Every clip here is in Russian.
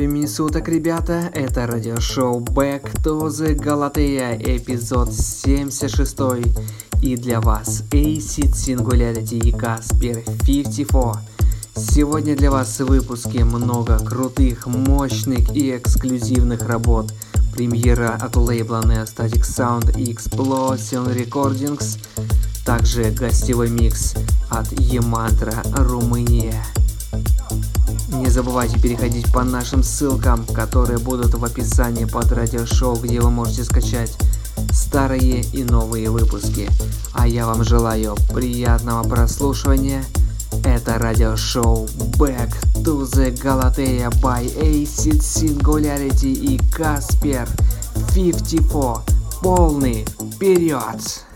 времени суток, ребята! Это радиошоу Back to the Galatea, эпизод 76. И для вас Acid Singularity и Casper 54. Сегодня для вас в выпуске много крутых, мощных и эксклюзивных работ. Премьера от лейбла Neostatic Sound и Explosion Recordings. Также гостевой микс от Емантра, Румыния. Забывайте переходить по нашим ссылкам, которые будут в описании под радиошоу, где вы можете скачать старые и новые выпуски. А я вам желаю приятного прослушивания. Это радиошоу Back to the Galatea by Acid Singularity и Casper 54. Полный вперед!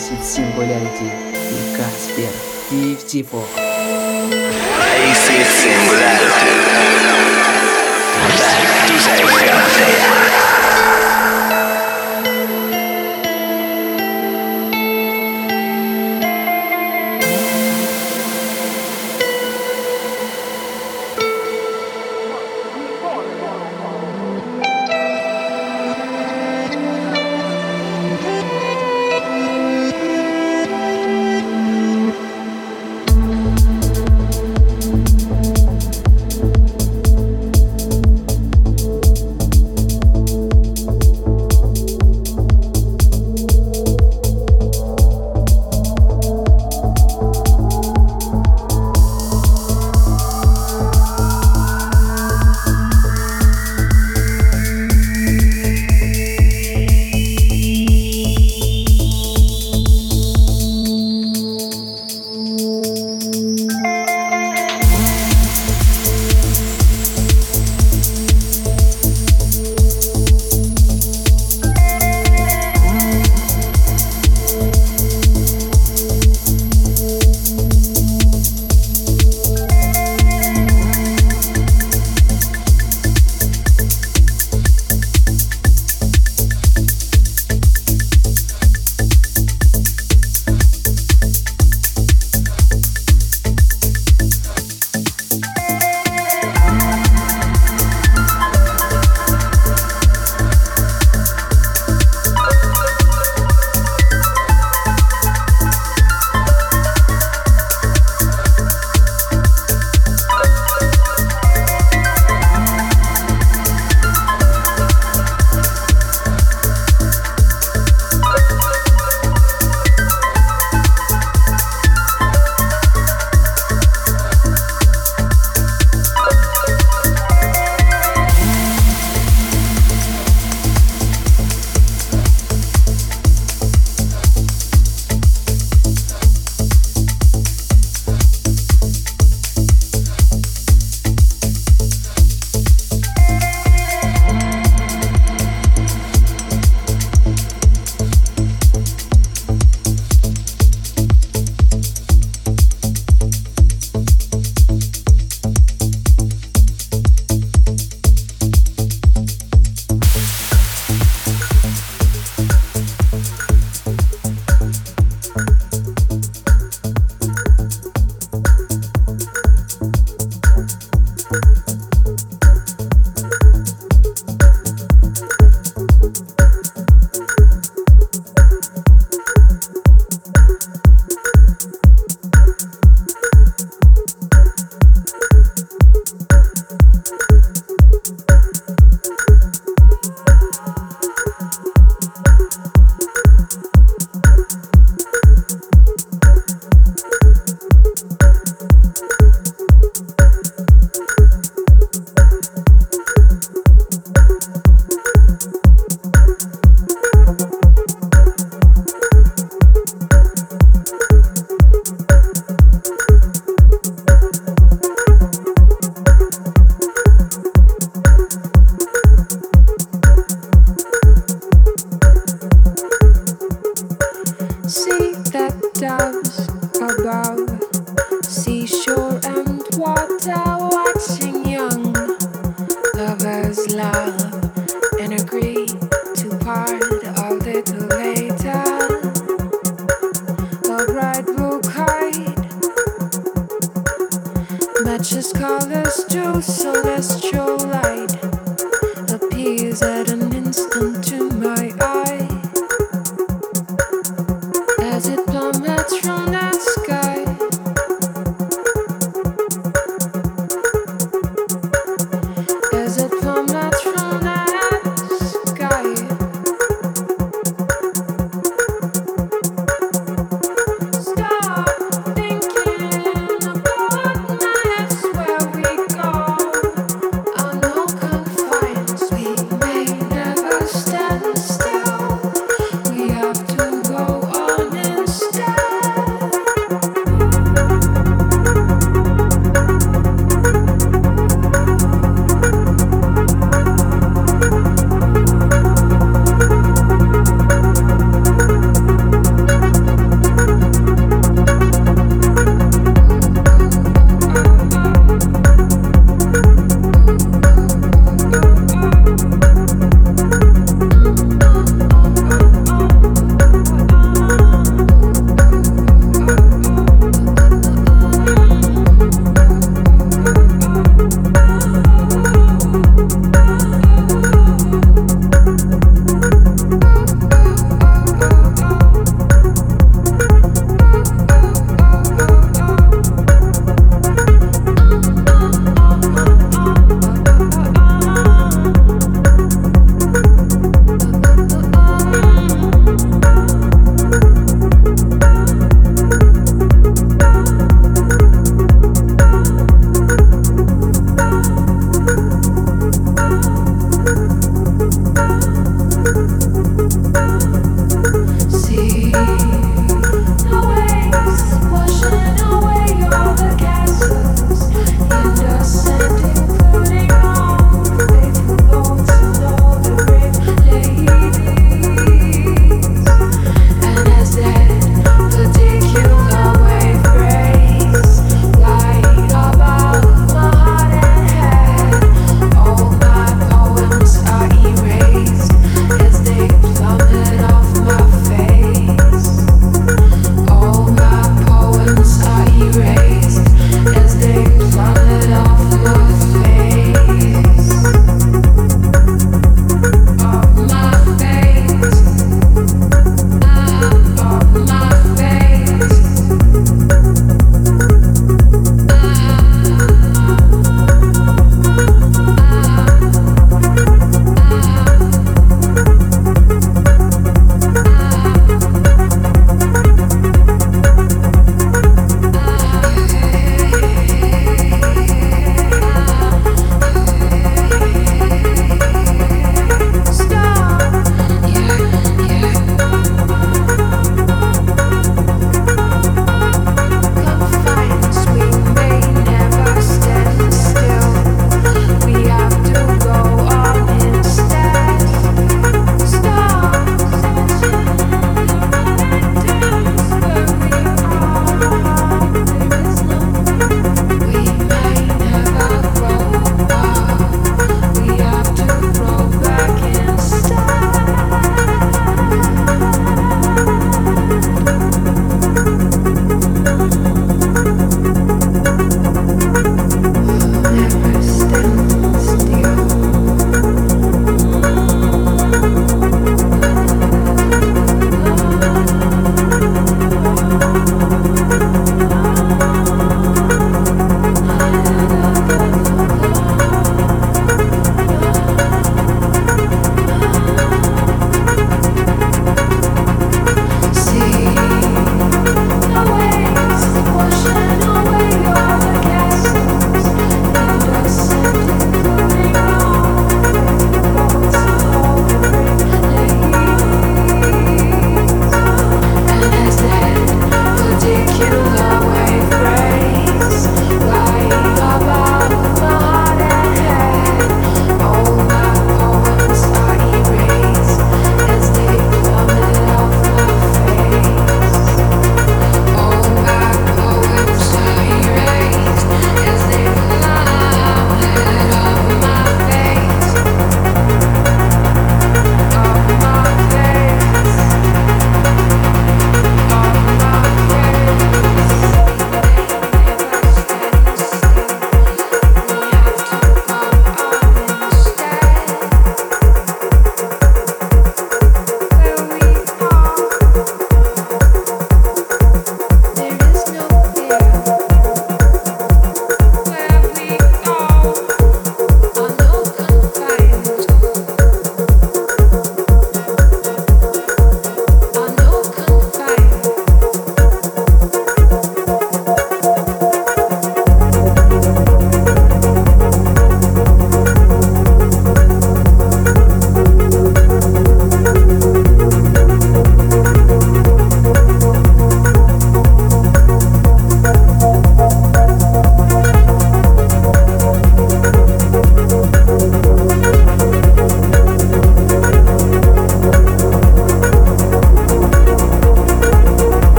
By Acid Singularity и Casper 54. Acid Singularity. Back to the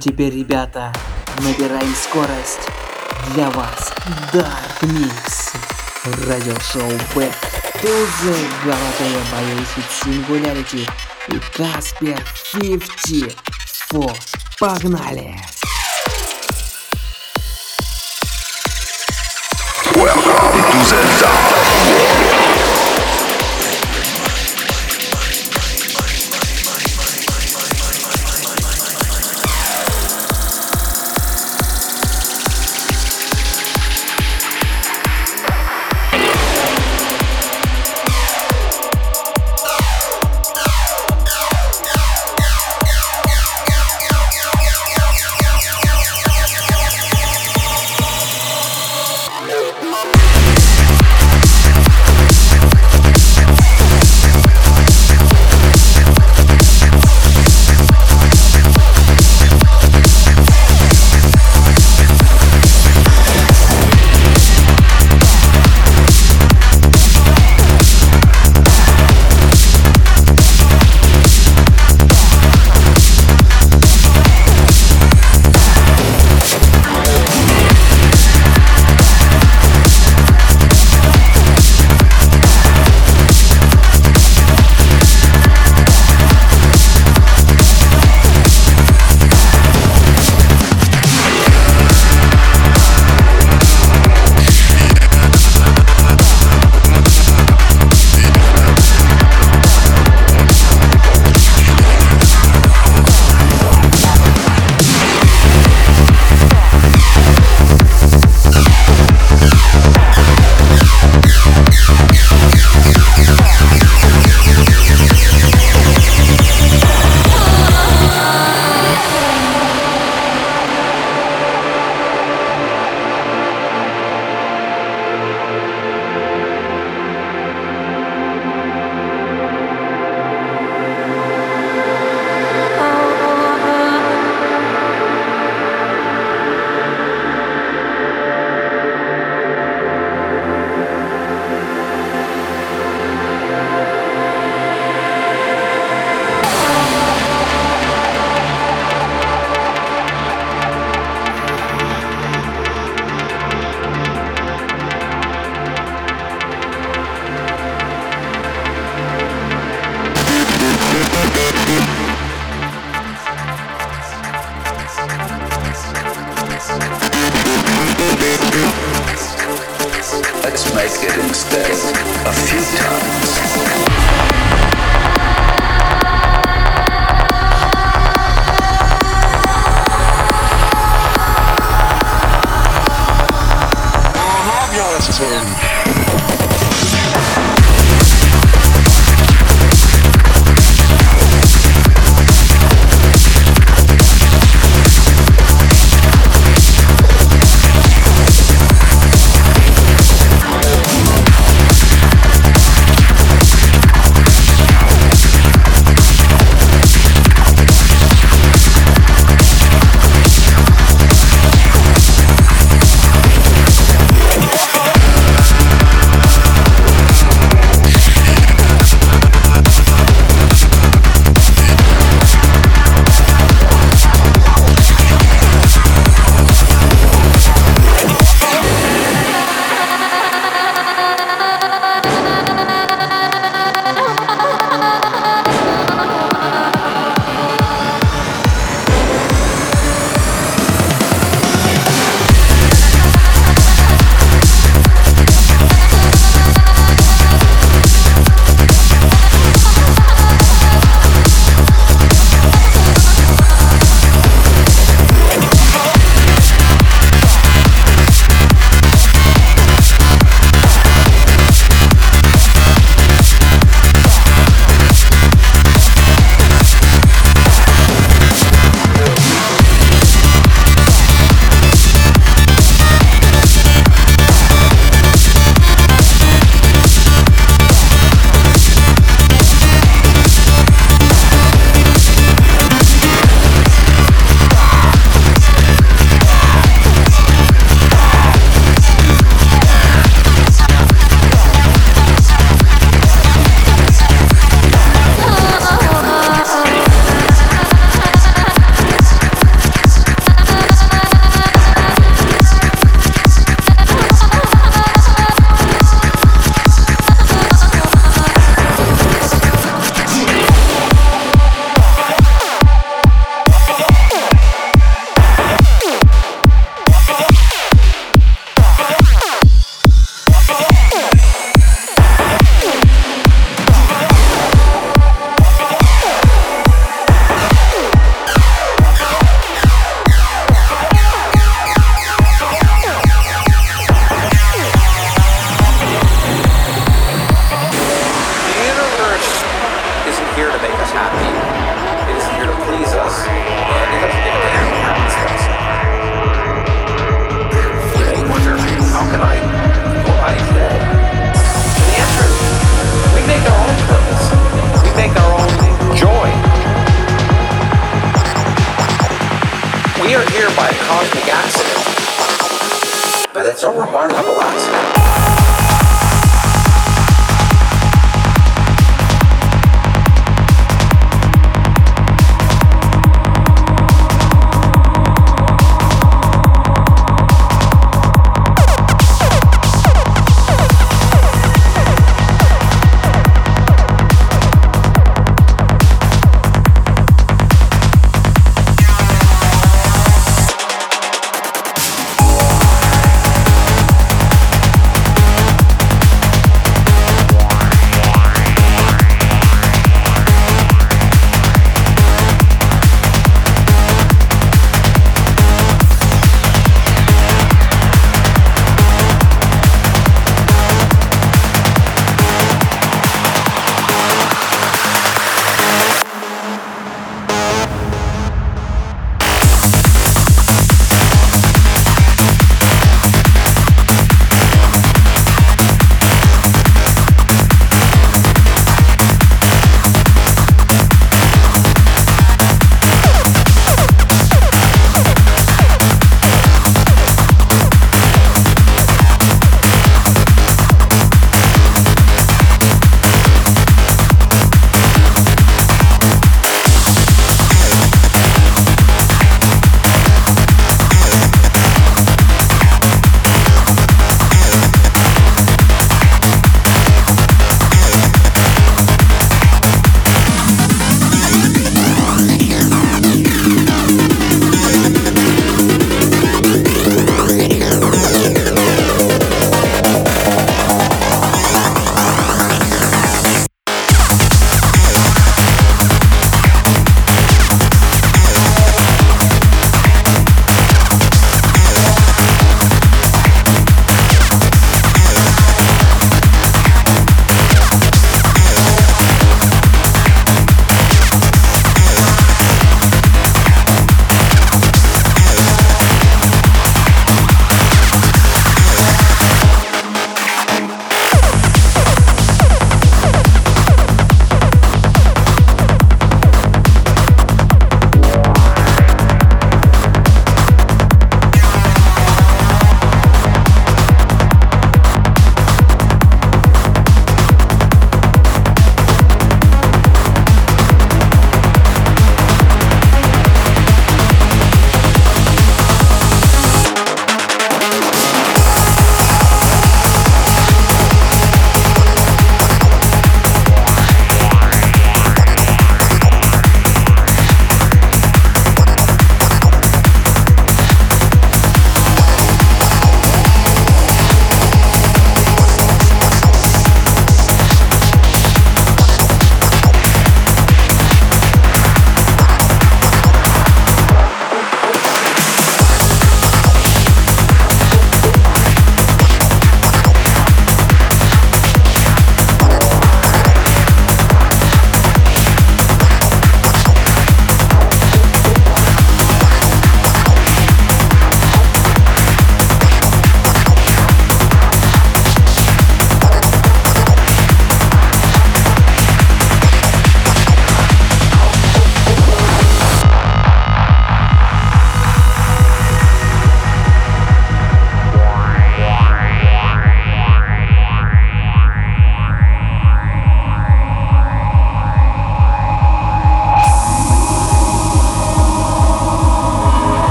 Теперь, ребята, набираем скорость. Для вас Dark Mix. Радиошоу Back to the Галатея Basic Singularity и Каспер 54. Погнали! Welcome to the dark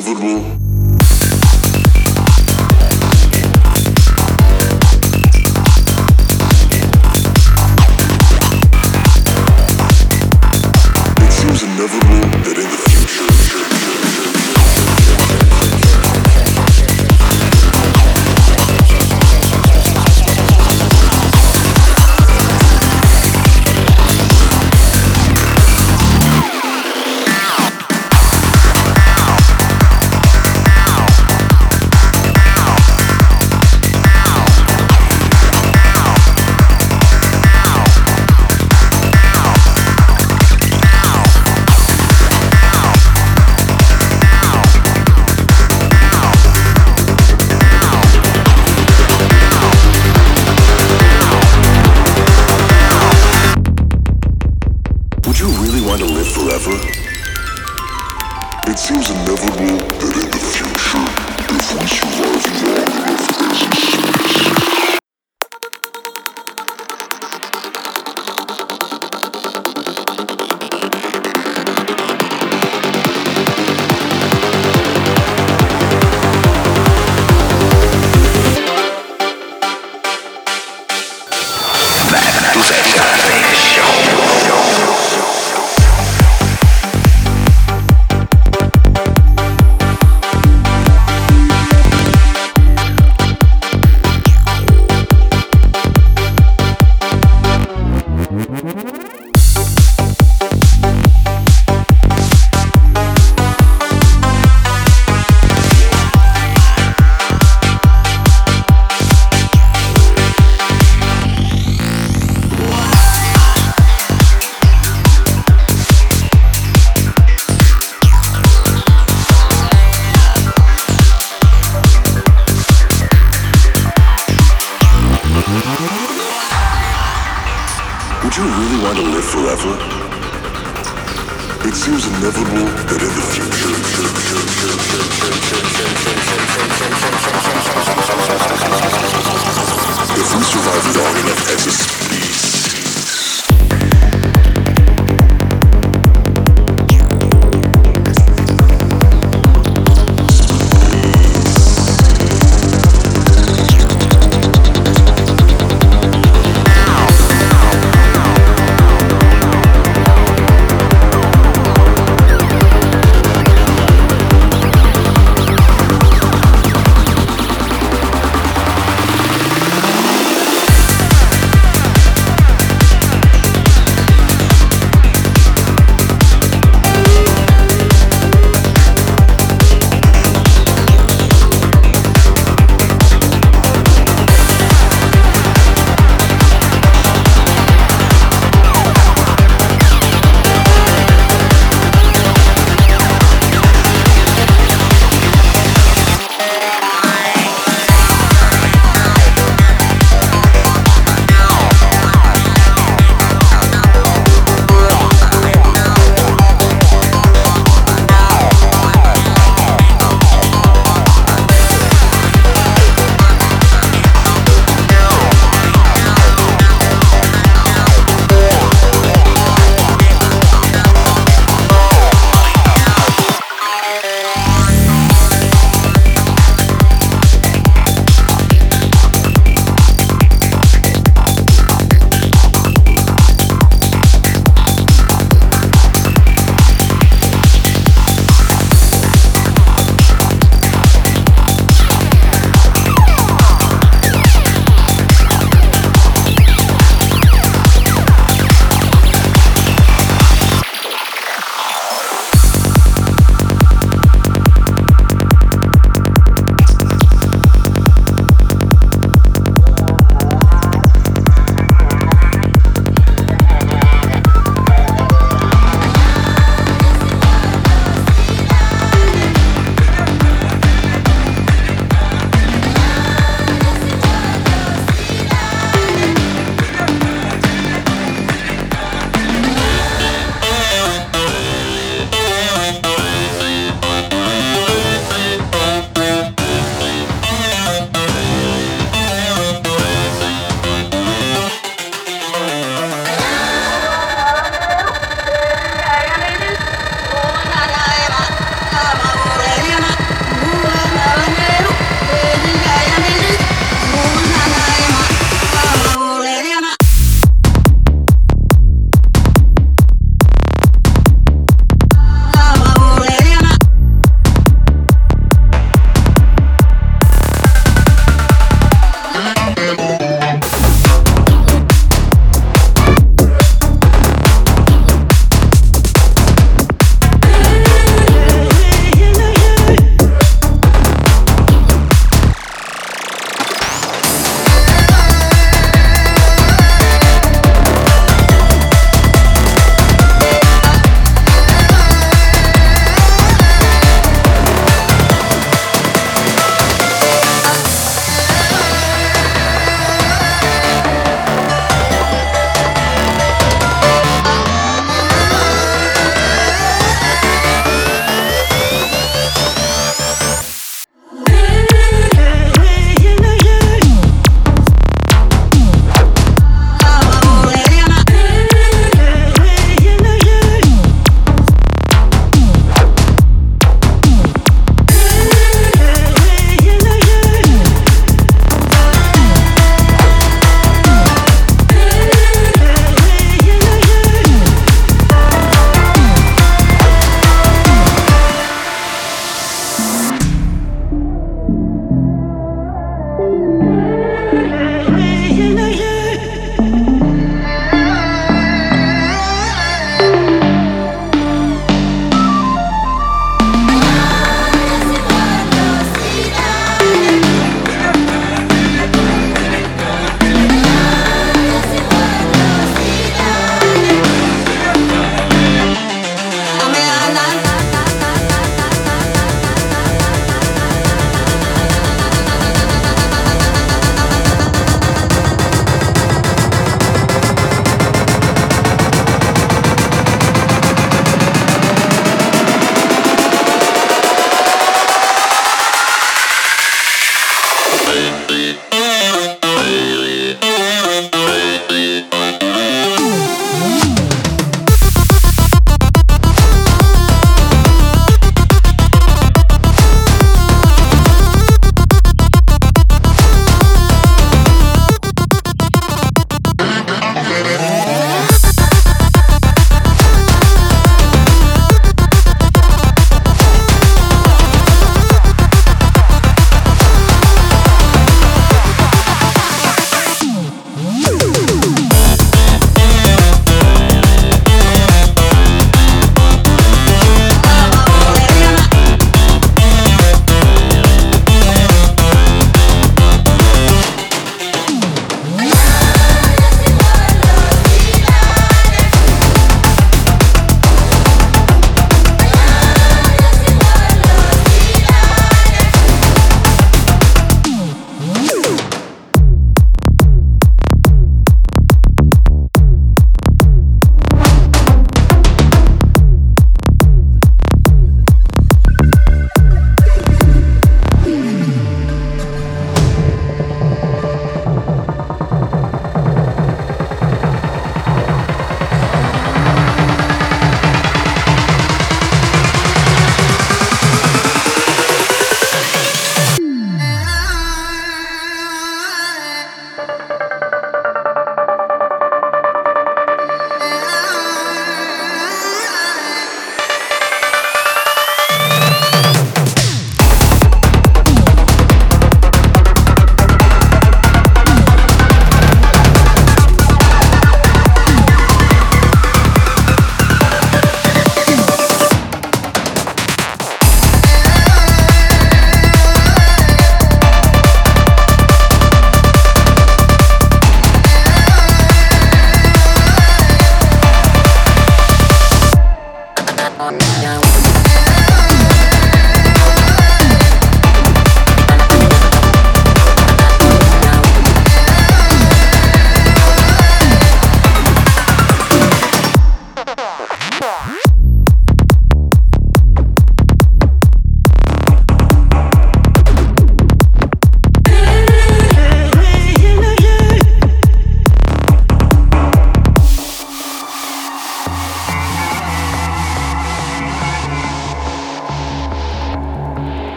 inevitable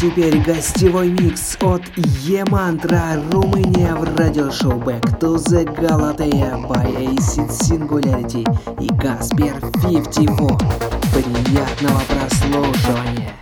теперь гостевой микс от Емантра, Румыния в радиошоу Back to the Galatea by Acid Singularity и Каспер 54. Приятного прослушивания!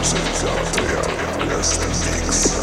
Music out there, yes, mix.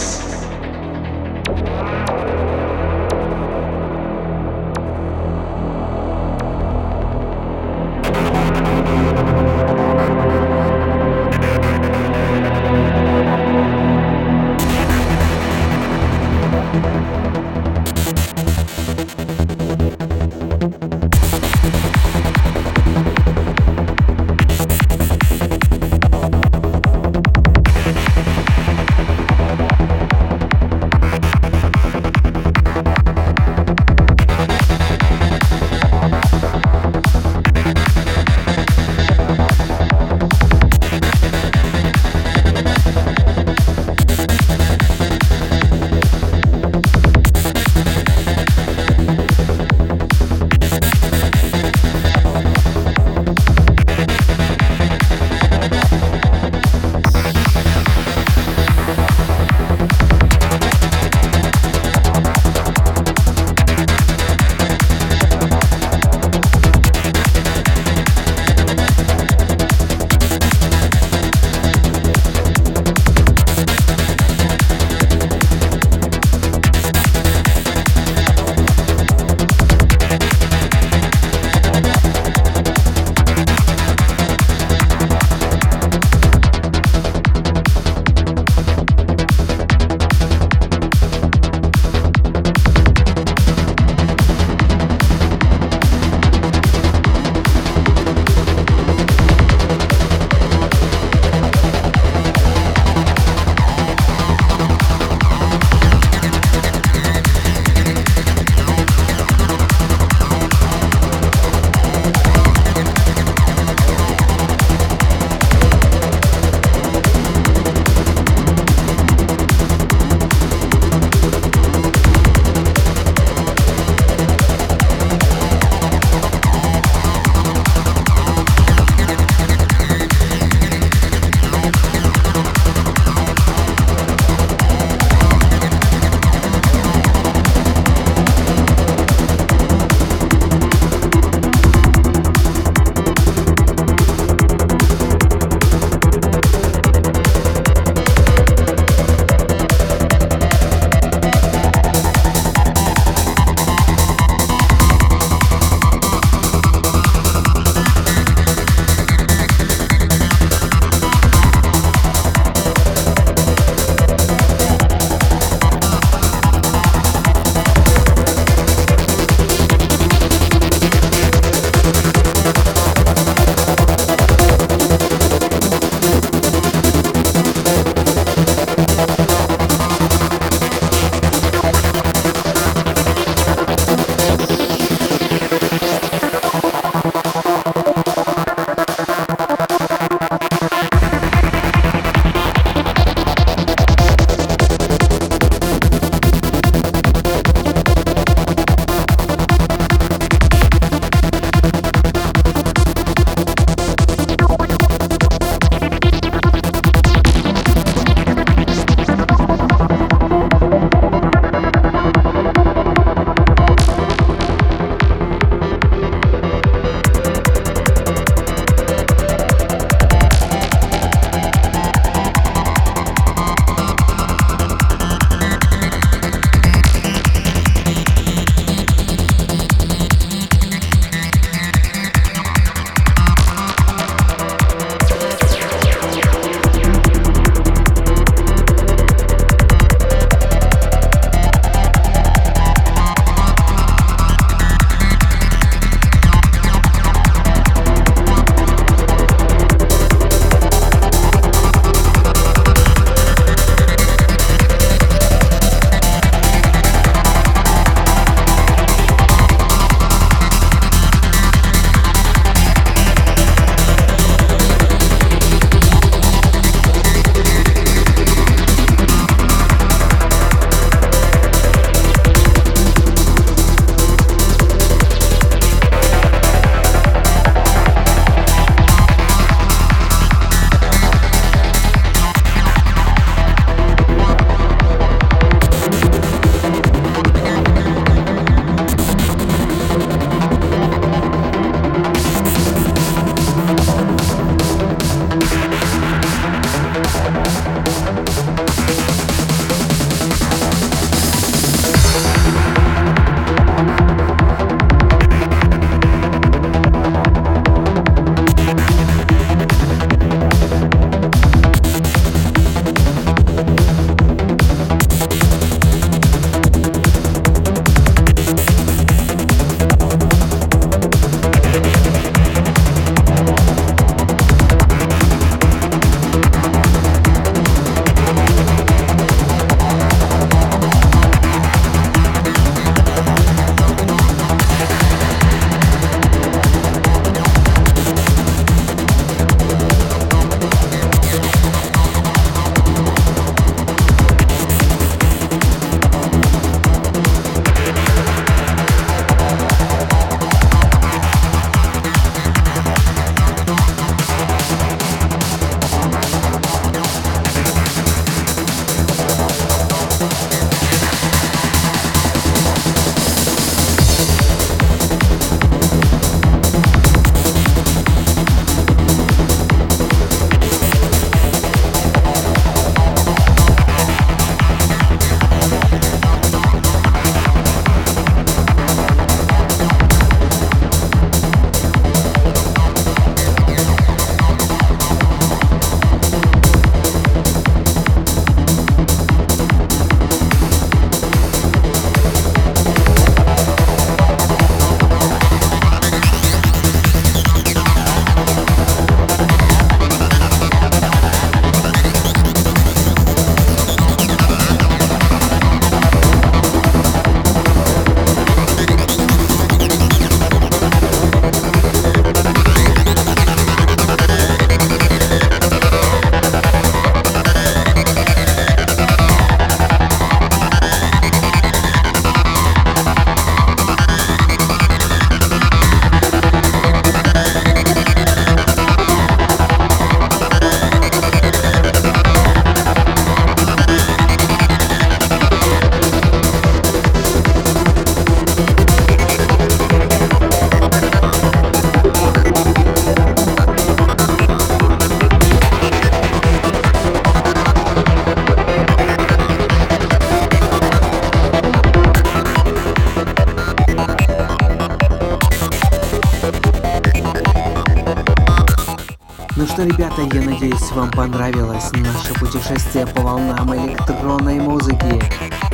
Что, ребята, я надеюсь, вам понравилось наше путешествие по волнам электронной музыки.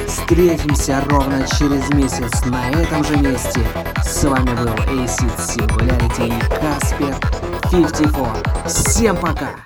Встретимся ровно через месяц на этом же месте. С вами был Acid Singularity и Каспер 54. Всем пока!